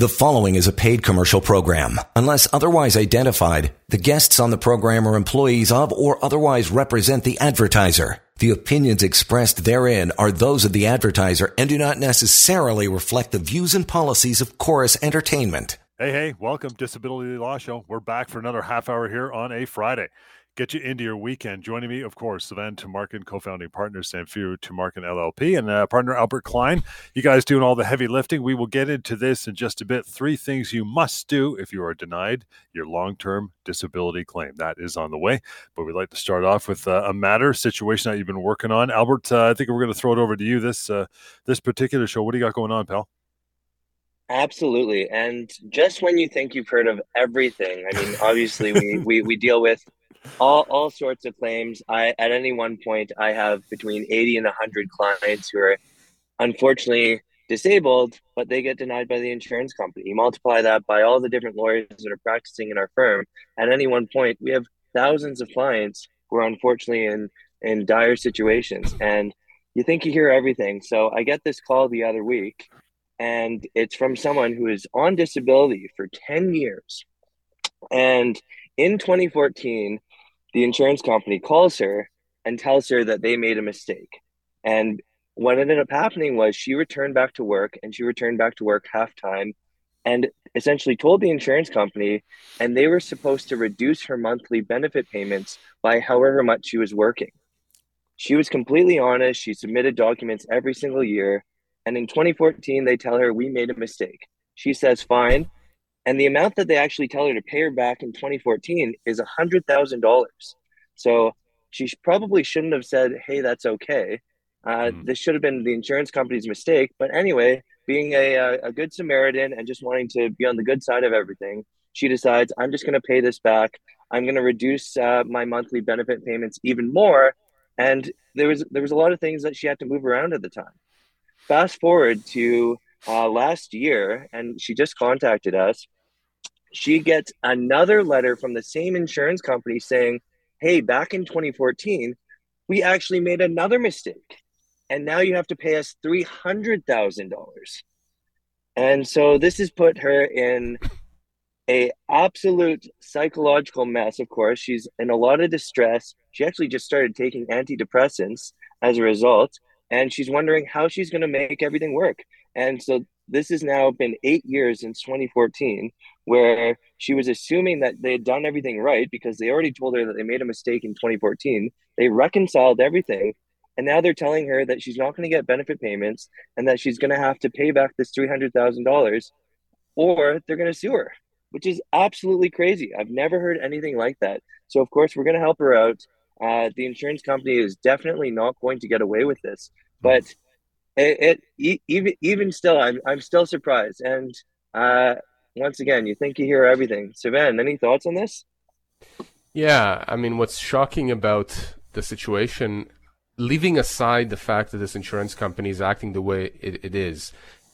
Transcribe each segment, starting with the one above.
The following is a paid commercial program. Unless otherwise identified, the guests on the program are employees of or otherwise represent the advertiser. The opinions expressed therein are those of the advertiser and do not necessarily reflect the views and policies of Corus Entertainment. Hey, hey, welcome Disability Law Show. We're back for another half hour here on a Friday get you into your weekend. Joining me, of course, Sivan Tumarkin, co-founding partner, Samfiru Tumarkin LLP, and uh, partner Albert Klein. You guys doing all the heavy lifting. We will get into this in just a bit. Three things you must do if you are denied your long-term disability claim. That is on the way. But we'd like to start off with uh, a matter situation that you've been working on. Albert, uh, I think we're going to throw it over to you this uh, this particular show. What do you got going on, pal? Absolutely. And just when you think you've heard of everything, I mean, obviously, we, we, we deal with all all sorts of claims. I at any one point I have between 80 and 100 clients who are unfortunately disabled, but they get denied by the insurance company. You multiply that by all the different lawyers that are practicing in our firm. At any one point, we have thousands of clients who are unfortunately in in dire situations. And you think you hear everything. So I get this call the other week, and it's from someone who is on disability for 10 years. And in 2014, the insurance company calls her and tells her that they made a mistake. And what ended up happening was she returned back to work and she returned back to work half time and essentially told the insurance company and they were supposed to reduce her monthly benefit payments by however much she was working. She was completely honest. She submitted documents every single year. And in 2014, they tell her, We made a mistake. She says, Fine. And the amount that they actually tell her to pay her back in 2014 is $100,000. So she probably shouldn't have said, hey, that's okay. Uh, mm. This should have been the insurance company's mistake. But anyway, being a, a good Samaritan and just wanting to be on the good side of everything, she decides, I'm just going to pay this back. I'm going to reduce uh, my monthly benefit payments even more. And there was there was a lot of things that she had to move around at the time. Fast forward to uh, last year, and she just contacted us. She gets another letter from the same insurance company saying, Hey, back in 2014, we actually made another mistake. And now you have to pay us $300,000. And so this has put her in a absolute psychological mess of course she's in a lot of distress she actually just started taking antidepressants as a result and she's wondering how she's going to make everything work and so this has now been eight years since 2014, where she was assuming that they had done everything right because they already told her that they made a mistake in 2014. They reconciled everything. And now they're telling her that she's not going to get benefit payments and that she's going to have to pay back this $300,000 or they're going to sue her, which is absolutely crazy. I've never heard anything like that. So, of course, we're going to help her out. Uh, the insurance company is definitely not going to get away with this. But it, it even even still, I'm I'm still surprised. And uh, once again, you think you hear everything. Sivan, any thoughts on this? Yeah, I mean, what's shocking about the situation, leaving aside the fact that this insurance company is acting the way it, it is,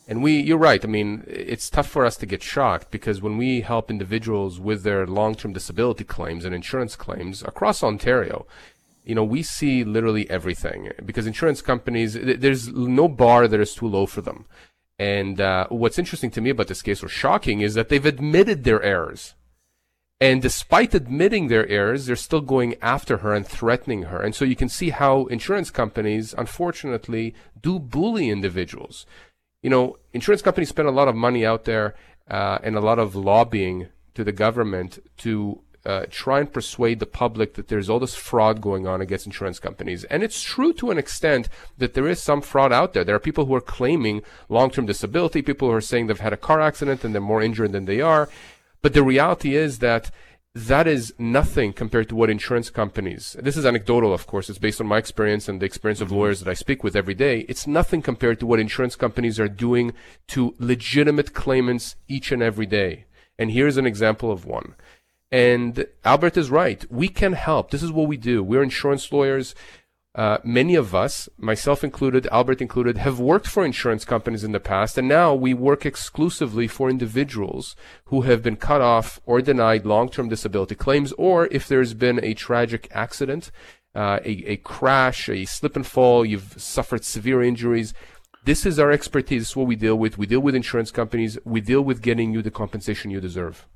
and we, you're right. I mean, it's tough for us to get shocked because when we help individuals with their long-term disability claims and insurance claims across Ontario, you know, we see literally everything because insurance companies, there's no bar that is too low for them. And uh, what's interesting to me about this case, or shocking, is that they've admitted their errors. And despite admitting their errors, they're still going after her and threatening her. And so you can see how insurance companies, unfortunately, do bully individuals. You know, insurance companies spend a lot of money out there uh, and a lot of lobbying to the government to uh, try and persuade the public that there's all this fraud going on against insurance companies. And it's true to an extent that there is some fraud out there. There are people who are claiming long-term disability, people who are saying they've had a car accident and they're more injured than they are. But the reality is that that is nothing compared to what insurance companies, this is anecdotal, of course, it's based on my experience and the experience of lawyers that I speak with every day. It's nothing compared to what insurance companies are doing to legitimate claimants each and every day. And here's an example of one. And Albert is right. We can help. This is what we do. We're insurance lawyers. Uh, many of us, myself included, Albert included, have worked for insurance companies in the past, and now we work exclusively for individuals who have been cut off or denied long-term disability claims, or if there's been a tragic accident, uh, a, a crash, a slip and fall, you've suffered severe injuries. This is our expertise. This is what we deal with. We deal with insurance companies. We deal with getting you the compensation you deserve.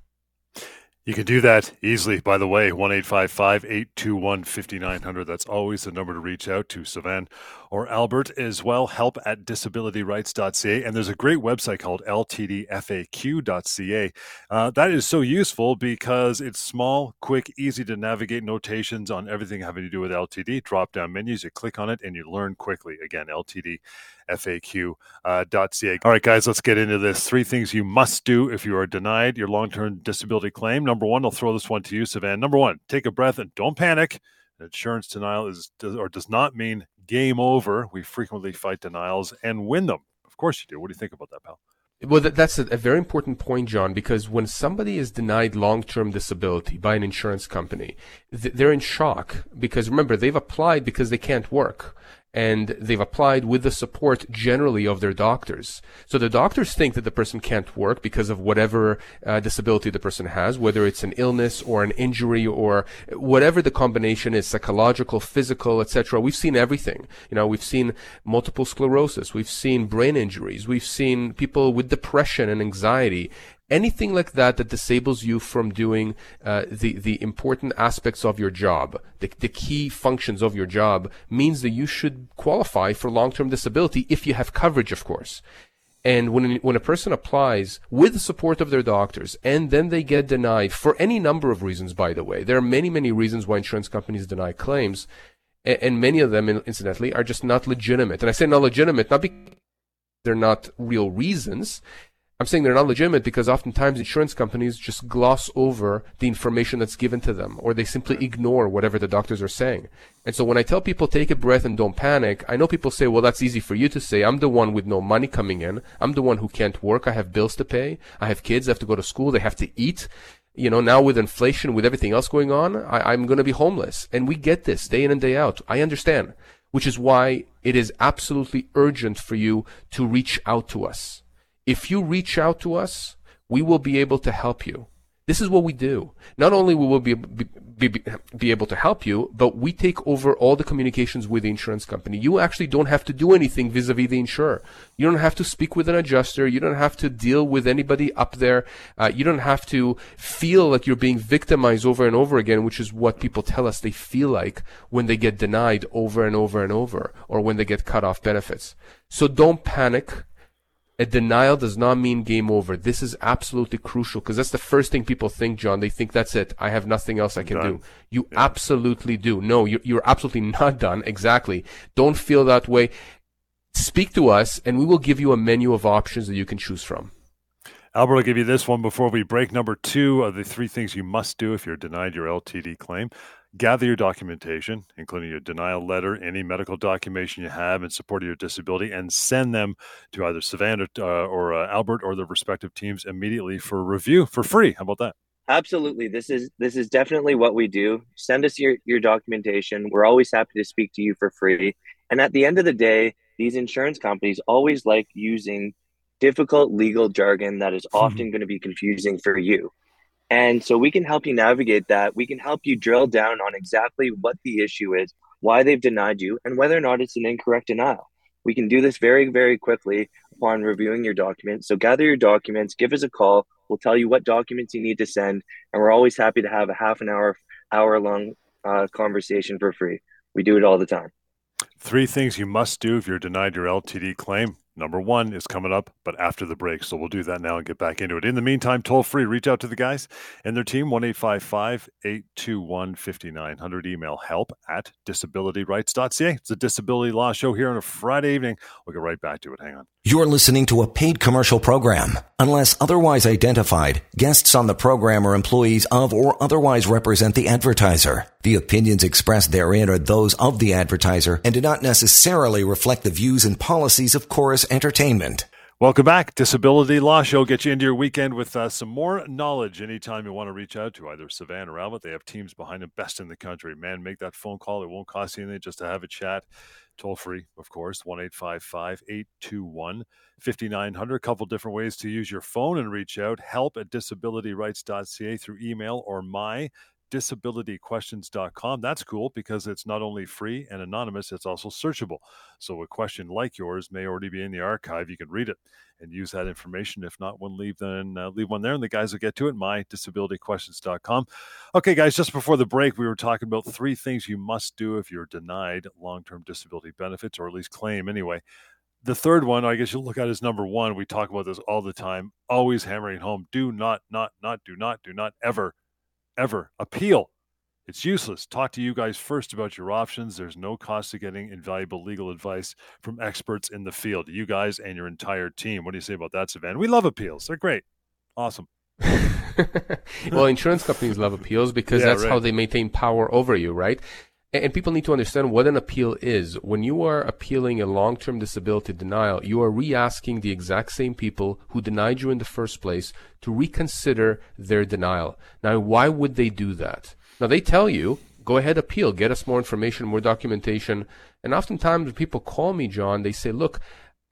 You can do that easily, by the way, 1 821 5900. That's always the number to reach out to Sivan or Albert as well. Help at disabilityrights.ca. And there's a great website called ltdfaq.ca. Uh, that is so useful because it's small, quick, easy to navigate notations on everything having to do with LTD. Drop down menus, you click on it, and you learn quickly. Again, LTD faq.ca. Uh, All right, guys, let's get into this. Three things you must do if you are denied your long term disability claim. Number one, I'll throw this one to you, Sivan. Number one, take a breath and don't panic. Insurance denial is or does not mean game over. We frequently fight denials and win them. Of course you do. What do you think about that, pal? Well, that's a, very important point, John, because when somebody is denied long-term disability by an insurance company, they're in shock because remember, they've applied because they can't work and they've applied with the support generally of their doctors. So the doctors think that the person can't work because of whatever uh, disability the person has, whether it's an illness or an injury or whatever the combination is, psychological, physical, etc. We've seen everything. You know, we've seen multiple sclerosis, we've seen brain injuries, we've seen people with depression and anxiety, anything like that that disables you from doing uh, the the important aspects of your job, the, the key functions of your job, means that you should qualify for long-term disability if you have coverage, of course. And when when a person applies with the support of their doctors, and then they get denied for any number of reasons, by the way, there are many many reasons why insurance companies deny claims, and, and many of them, incidentally, are just not legitimate. And I say not legitimate not because they're not real reasons. I'm saying they're not legitimate because oftentimes insurance companies just gloss over the information that's given to them, or they simply ignore whatever the doctors are saying. And so when I tell people take a breath and don't panic, I know people say, well, that's easy for you to say. I'm the one with no money coming in. I'm the one who can't work. I have bills to pay. I have kids. I have to go to school. They have to eat. You know, now with inflation, with everything else going on, I, I'm going to be homeless. And we get this day in and day out. I understand, which is why it is absolutely urgent for you to reach out to us if you reach out to us, we will be able to help you. This is what we do. Not only will we be, be, be, be, able to help you, but we take over all the communications with the insurance company. You actually don't have to do anything vis-a-vis the insurer. You don't have to speak with an adjuster. You don't have to deal with anybody up there. Uh, you don't have to feel like you're being victimized over and over again, which is what people tell us they feel like when they get denied over and over and over, or when they get cut off benefits. So don't panic a denial does not mean game over. This is absolutely crucial because that's the first thing people think, John. They think that's it. I have nothing else I can done. do. You yeah. absolutely do. No, you're, you're absolutely not done. Exactly. Don't feel that way. Speak to us and we will give you a menu of options that you can choose from. Albert, I'll give you this one before we break. Number two of the three things you must do if you're denied your LTD claim gather your documentation, including your denial letter, any medical documentation you have in support of your disability, and send them to either Savannah uh, or uh, Albert or their respective teams immediately for review for free. How about that? Absolutely. This is this is definitely what we do. Send us your, your documentation. We're always happy to speak to you for free. And at the end of the day, these insurance companies always like using difficult legal jargon that is often going to be confusing for you. And so we can help you navigate that. We can help you drill down on exactly what the issue is, why they've denied you, and whether or not it's an incorrect denial. We can do this very, very quickly upon reviewing your documents. So gather your documents, give us a call. We'll tell you what documents you need to send. And we're always happy to have a half an hour, hour long uh, conversation for free. We do it all the time. Three things you must do if you're denied your LTD claim. Number one is coming up, but after the break. So we'll do that now and get back into it. In the meantime, toll free, reach out to the guys and their team, 1 821 5900. Email help at disabilityrights.ca. It's a disability law show here on a Friday evening. We'll get right back to it. Hang on. You're listening to a paid commercial program. Unless otherwise identified, guests on the program are employees of or otherwise represent the advertiser. The opinions expressed therein are those of the advertiser and do not necessarily reflect the views and policies of Corus Entertainment. Welcome back. Disability Law Show. Get you into your weekend with uh, some more knowledge anytime you want to reach out to either Savannah or Albert. They have teams behind them, best in the country. Man, make that phone call. It won't cost you anything just to have a chat. Toll free, of course, 1 821 5900. A couple different ways to use your phone and reach out. Help at disabilityrights.ca through email or my myDisabilityQuestions.com. That's cool because it's not only free and anonymous, it's also searchable. So a question like yours may already be in the archive. You can read it and use that information. If not one, leave then uh, leave one there, and the guys will get to it. MyDisabilityQuestions.com. Okay, guys, just before the break, we were talking about three things you must do if you're denied long-term disability benefits, or at least claim anyway. The third one, I guess you'll look at as number one. We talk about this all the time, always hammering home: do not, not, not, do not, do not ever, ever appeal it's useless. Talk to you guys first about your options. There's no cost to getting invaluable legal advice from experts in the field. You guys and your entire team. What do you say about that, Savannah? We love appeals. They're great. Awesome. well, insurance companies love appeals because yeah, that's right. how they maintain power over you, right? And people need to understand what an appeal is. When you are appealing a long-term disability denial, you are re-asking the exact same people who denied you in the first place to reconsider their denial. Now, why would they do that? Now they tell you, go ahead, appeal, get us more information, more documentation. And oftentimes when people call me, John, they say, look,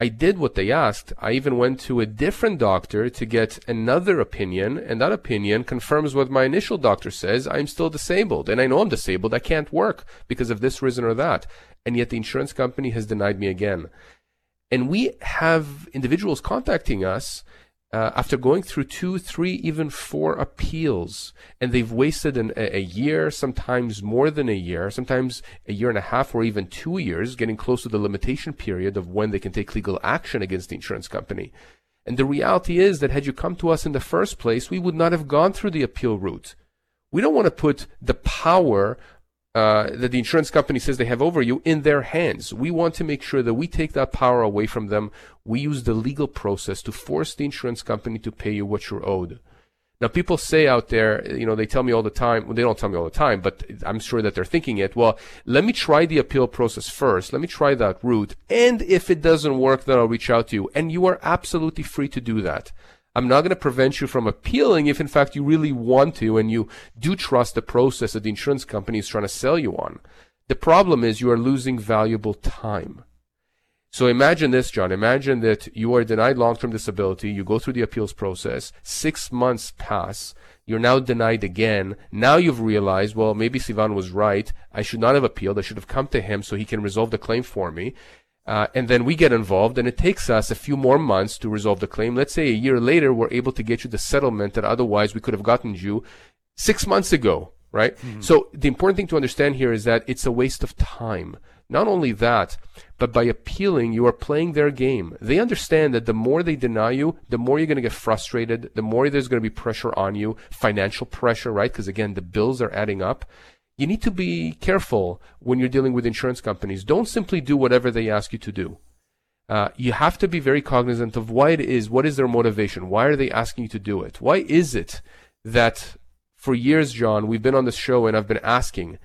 I did what they asked. I even went to a different doctor to get another opinion, and that opinion confirms what my initial doctor says. I'm still disabled, and I know I'm disabled. I can't work because of this reason or that. And yet the insurance company has denied me again. And we have individuals contacting us uh, after going through two, three, even four appeals, and they've wasted an, a, a, year, sometimes more than a year, sometimes a year and a half, or even two years, getting close to the limitation period of when they can take legal action against the insurance company. And the reality is that had you come to us in the first place, we would not have gone through the appeal route. We don't want to put the power uh, that the insurance company says they have over you in their hands. We want to make sure that we take that power away from them. We use the legal process to force the insurance company to pay you what you're owed. Now, people say out there, you know, they tell me all the time, well, they don't tell me all the time, but I'm sure that they're thinking it, well, let me try the appeal process first. Let me try that route. And if it doesn't work, then I'll reach out to you. And you are absolutely free to do that. I'm not going to prevent you from appealing if in fact you really want to and you do trust the process that the insurance company is trying to sell you on. The problem is you are losing valuable time. So imagine this, John. Imagine that you are denied long-term disability. You go through the appeals process. Six months pass. You're now denied again. Now you've realized, well, maybe Sivan was right. I should not have appealed. I should have come to him so he can resolve the claim for me. Uh, and then we get involved, and it takes us a few more months to resolve the claim. Let's say a year later, we're able to get you the settlement that otherwise we could have gotten you six months ago, right? Mm-hmm. So the important thing to understand here is that it's a waste of time. Not only that, but by appealing, you are playing their game. They understand that the more they deny you, the more you're going to get frustrated, the more there's going to be pressure on you, financial pressure, right? Because again, the bills are adding up you need to be careful when you're dealing with insurance companies. Don't simply do whatever they ask you to do. Uh, you have to be very cognizant of why it is, what is their motivation? Why are they asking you to do it? Why is it that for years, John, we've been on this show and I've been asking,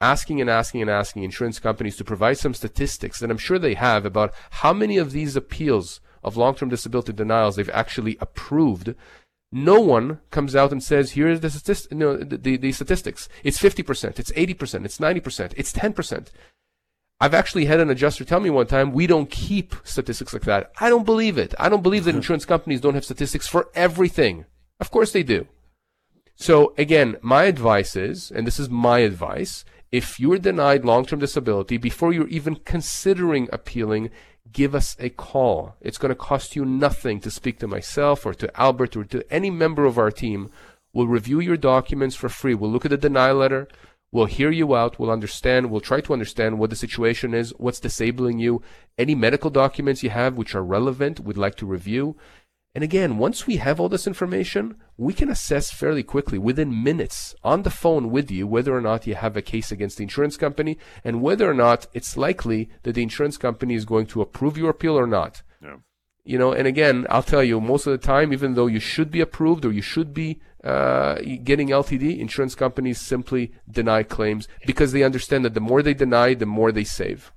asking and asking and asking insurance companies to provide some statistics that I'm sure they have about how many of these appeals of long-term disability denials they've actually approved no one comes out and says, here is the, statist- no, the, the, the statistics. It's 50%, it's 80%, it's 90%, it's 10%. I've actually had an adjuster tell me one time, we don't keep statistics like that. I don't believe it. I don't believe that insurance companies don't have statistics for everything. Of course they do. So again, my advice is, and this is my advice, if you're denied long-term disability before you're even considering appealing, give us a call. It's going to cost you nothing to speak to myself or to Albert or to any member of our team. We'll review your documents for free. We'll look at the denial letter. We'll hear you out. We'll understand. We'll try to understand what the situation is, what's disabling you, any medical documents you have which are relevant, we'd like to review. And again, once we have all this information, we can assess fairly quickly, within minutes, on the phone with you, whether or not you have a case against the insurance company and whether or not it's likely that the insurance company is going to approve your appeal or not. Yeah. You know, and again, I'll tell you, most of the time, even though you should be approved or you should be uh, getting LTD, insurance companies simply deny claims because they understand that the more they deny, the more they save.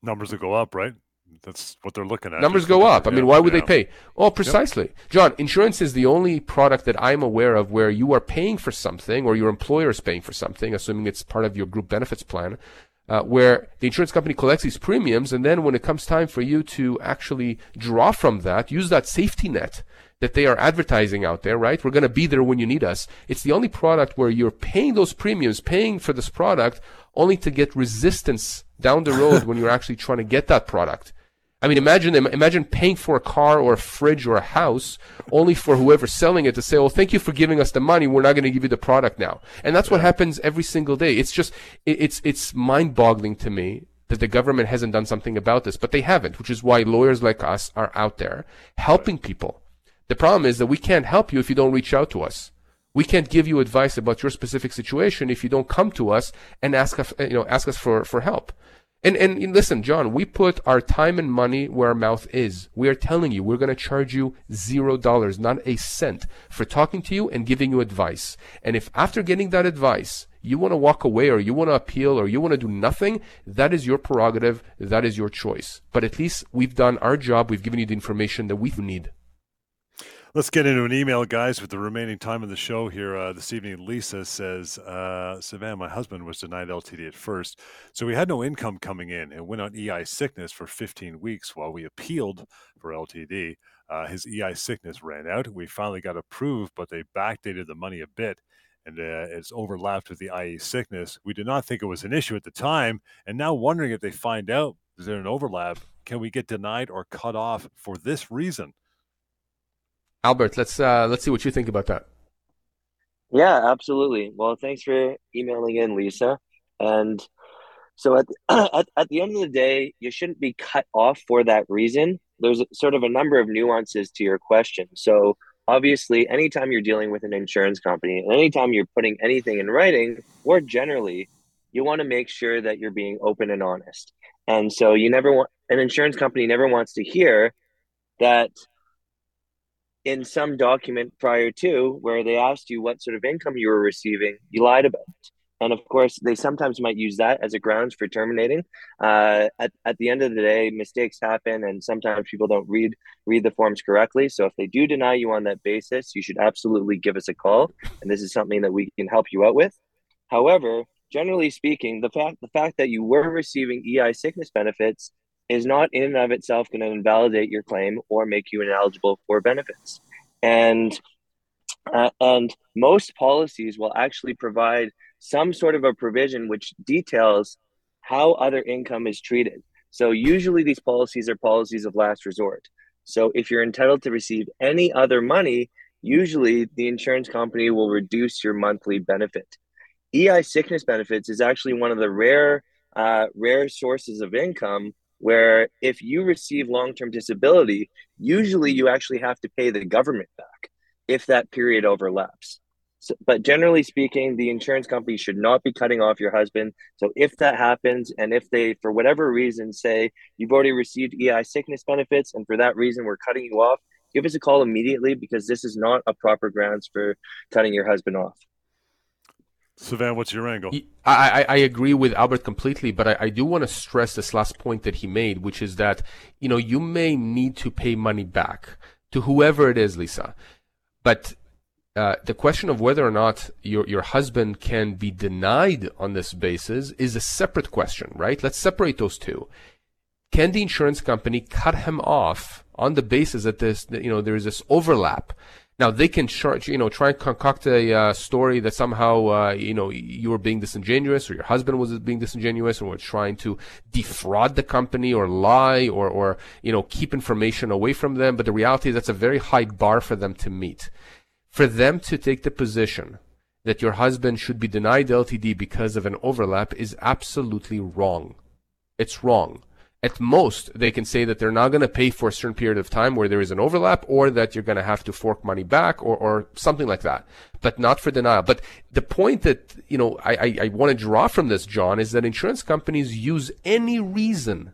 Numbers will go up, right? That's what they're looking at. Numbers go up. I mean, why would yeah. they pay? Oh, precisely. Yep. John, insurance is the only product that I'm aware of where you are paying for something or your employer is paying for something, assuming it's part of your group benefits plan, uh, where the insurance company collects these premiums and then when it comes time for you to actually draw from that, use that safety net that they are advertising out there, right? We're going to be there when you need us. It's the only product where you're paying those premiums, paying for this product, only to get resistance down the road when you're actually trying to get that product. I mean, imagine imagine paying for a car or a fridge or a house only for whoever's selling it to say, "Well, thank you for giving us the money. We're not going to give you the product now." And that's what happens every single day. It's just it's it's mind-boggling to me that the government hasn't done something about this, but they haven't, which is why lawyers like us are out there helping people. The problem is that we can't help you if you don't reach out to us. We can't give you advice about your specific situation if you don't come to us and ask us, you know, ask us for, for help. And, and listen, John, we put our time and money where our mouth is. We are telling you we're going to charge you zero dollars, not a cent, for talking to you and giving you advice. And if after getting that advice, you want to walk away or you want to appeal or you want to do nothing, that is your prerogative. That is your choice. But at least we've done our job. We've given you the information that we need. Let's get into an email, guys, with the remaining time of the show here uh, this evening. Lisa says, uh, Sivan, my husband was denied LTD at first, so we had no income coming in and went on EI sickness for 15 weeks while we appealed for LTD. Uh, his EI sickness ran out. We finally got approved, but they backdated the money a bit and uh, it's overlapped with the IE sickness. We did not think it was an issue at the time, and now wondering if they find out is there an overlap, can we get denied or cut off for this reason? Albert, let's uh, let's see what you think about that. Yeah, absolutely. Well, thanks for emailing in, Lisa. And so at, at at the end of the day, you shouldn't be cut off for that reason. There's sort of a number of nuances to your question. So obviously, anytime you're dealing with an insurance company, and anytime you're putting anything in writing, or generally, you want to make sure that you're being open and honest. And so you never want an insurance company never wants to hear that in some document prior to where they asked you what sort of income you were receiving, you lied about it. And of course, they sometimes might use that as a grounds for terminating. Uh, at, at the end of the day, mistakes happen, and sometimes people don't read read the forms correctly. So if they do deny you on that basis, you should absolutely give us a call, and this is something that we can help you out with. However, generally speaking, the fact the fact that you were receiving EI sickness benefits is not in and of itself going to invalidate your claim or make you ineligible for benefits. And uh, and most policies will actually provide some sort of a provision which details how other income is treated. So usually these policies are policies of last resort. So if you're entitled to receive any other money, usually the insurance company will reduce your monthly benefit. EI sickness benefits is actually one of the rare uh, rare sources of income where if you receive long-term disability usually you actually have to pay the government back if that period overlaps. So, but generally speaking the insurance company should not be cutting off your husband. So if that happens and if they for whatever reason say you've already received ei sickness benefits and for that reason we're cutting you off give us a call immediately because this is not a proper grounds for cutting your husband off Sivan, what's your angle? I, I, I, agree with Albert completely, but I, I do want to stress this last point that he made, which is that, you know, you may need to pay money back to whoever it is, Lisa. But uh, the question of whether or not your, your husband can be denied on this basis is a separate question, right? Let's separate those two. Can the insurance company cut him off on the basis that this, you know, there is this overlap? Now they can charge, you know, try and concoct a uh, story that somehow, uh, you know, you were being disingenuous or your husband was being disingenuous or were trying to defraud the company or lie or, or, you know, keep information away from them. But the reality is that's a very high bar for them to meet. For them to take the position that your husband should be denied LTD because of an overlap is absolutely wrong. It's wrong at most they can say that they're not going to pay for a certain period of time where there is an overlap or that you're going to have to fork money back or, or something like that but not for denial. But the point that you know i, I, I want to draw from this john is that insurance companies use any reason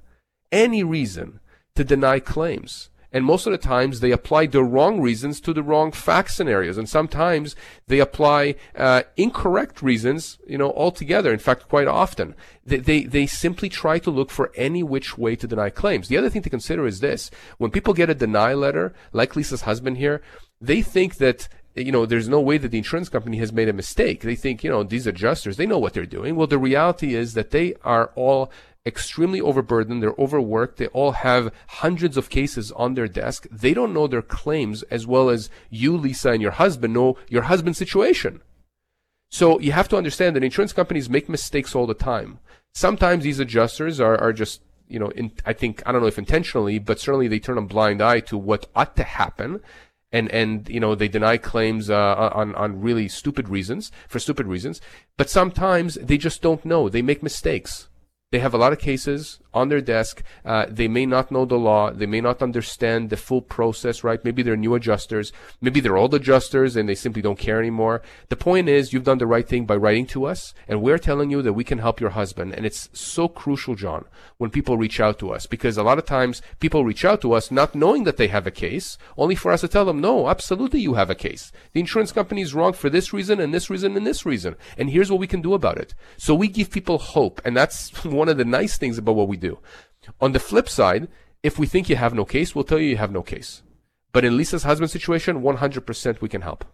any reason to deny claims and most of the times they apply the wrong reasons to the wrong fact scenarios. And sometimes they apply uh, incorrect reasons, you know, altogether. In fact, quite often. They, they, they simply try to look for any which way to deny claims. The other thing to consider is this. When people get a deny letter, like Lisa's husband here, they think that you know, there's no way that the insurance company has made a mistake. They think, you know, these adjusters, they know what they're doing. Well, the reality is that they are all extremely overburdened. They're overworked. They all have hundreds of cases on their desk. They don't know their claims as well as you, Lisa, and your husband know your husband's situation. So you have to understand that insurance companies make mistakes all the time. Sometimes these adjusters are, are just, you know, in, I think, I don't know if intentionally, but certainly they turn a blind eye to what ought to happen and and you know they deny claims uh, on on really stupid reasons for stupid reasons. But sometimes they just don't know. They make mistakes. They have a lot of cases on their desk. Uh, they may not know the law. They may not understand the full process, right? Maybe they're new adjusters. Maybe they're old adjusters and they simply don't care anymore. The point is, you've done the right thing by writing to us, and we're telling you that we can help your husband. And it's so crucial, John, when people reach out to us, because a lot of times people reach out to us not knowing that they have a case, only for us to tell them, no, absolutely you have a case. The insurance company is wrong for this reason and this reason and this reason. And here's what we can do about it. So we give people hope. And that's one of the nice things about what we do. On the flip side, if we think you have no case, we'll tell you you have no case. But in Lisa's husband situation, 100% we can help.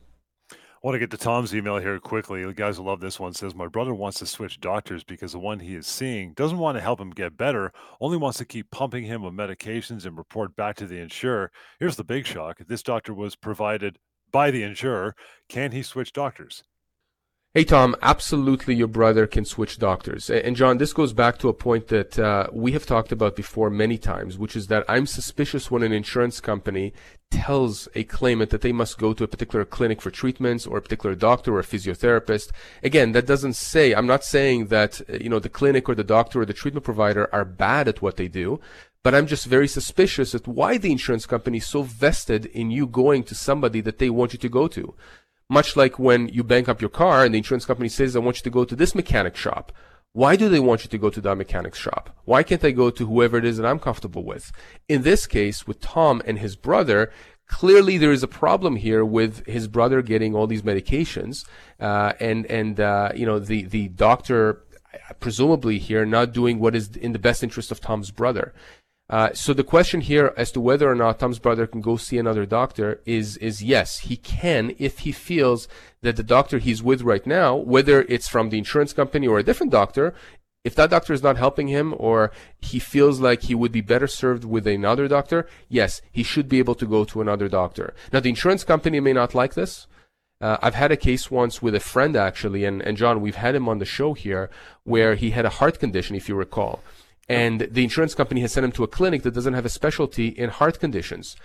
I want to get to Tom's email here quickly. The guys will love this one. says, My brother wants to switch doctors because the one he is seeing doesn't want to help him get better, only wants to keep pumping him with medications and report back to the insurer. Here's the big shock this doctor was provided by the insurer. Can he switch doctors? Hey, Tom, absolutely your brother can switch doctors. And John, this goes back to a point that uh, we have talked about before many times, which is that I'm suspicious when an insurance company tells a claimant that they must go to a particular clinic for treatments or a particular doctor or a physiotherapist. Again, that doesn't say, I'm not saying that, you know, the clinic or the doctor or the treatment provider are bad at what they do. But I'm just very suspicious at why the insurance company is so vested in you going to somebody that they want you to go to. Much like when you bank up your car and the insurance company says, I want you to go to this mechanic shop. Why do they want you to go to that mechanic shop? Why can't I go to whoever it is that I'm comfortable with? In this case, with Tom and his brother, clearly there is a problem here with his brother getting all these medications, uh, and and uh, you know the the doctor presumably here not doing what is in the best interest of Tom's brother. Uh, so the question here as to whether or not Tom's brother can go see another doctor is is yes, he can if he feels that the doctor he's with right now, whether it's from the insurance company or a different doctor, if that doctor is not helping him or he feels like he would be better served with another doctor, yes, he should be able to go to another doctor. Now the insurance company may not like this. Uh, I've had a case once with a friend actually, and, and John, we've had him on the show here, where he had a heart condition, if you recall and the insurance company has sent him to a clinic that doesn't have a specialty in heart conditions.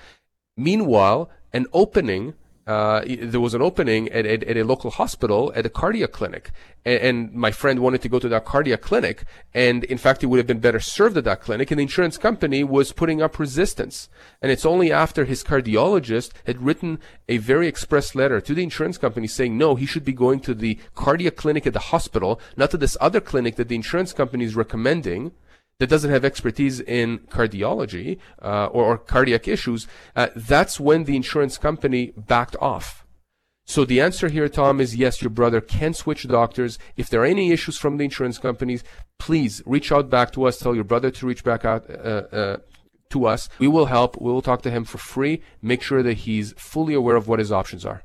Meanwhile, an opening uh, there was an opening at, at, at, a local hospital at a cardiac clinic. And, and, my friend wanted to go to that cardiac clinic. And in fact, he would have been better served at that clinic. And the insurance company was putting up resistance. And it's only after his cardiologist had written a very express letter to the insurance company saying, no, he should be going to the cardiac clinic at the hospital, not to this other clinic that the insurance company is recommending that doesn't have expertise in cardiology uh, or, or, cardiac issues, uh, that's when the insurance company backed off. So the answer here, Tom, is yes, your brother can switch doctors. If there are any issues from the insurance companies, please reach out back to us. Tell your brother to reach back out uh, uh to us. We will help. We will talk to him for free. Make sure that he's fully aware of what his options are.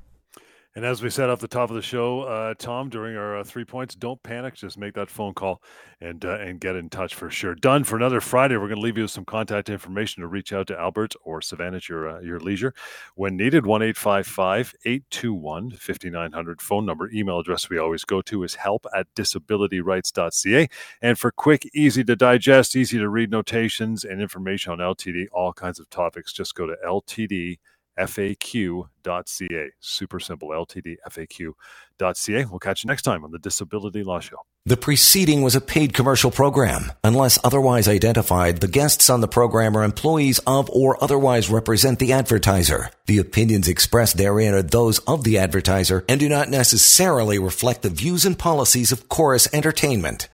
And as we said off the top of the show, uh, Tom, during our uh, three points, don't panic. Just make that phone call and uh, and get in touch for sure. Done for another Friday. We're going to leave you with some contact information to reach out to Albert or Savannah at your uh, your leisure when needed. One eight five five eight two one fifty nine hundred phone number. Email address we always go to is help at disabilityrights.ca. And for quick, easy to digest, easy to read notations and information on LTD, all kinds of topics, just go to LTD faq.ca. Super simple, ltdfaq.ca. We'll catch you next time on the Disability Law Show. The preceding was a paid commercial program. Unless otherwise identified, the guests on the program are employees of or otherwise represent the advertiser. The opinions expressed therein are those of the advertiser and do not necessarily reflect the views and policies of Corus Entertainment.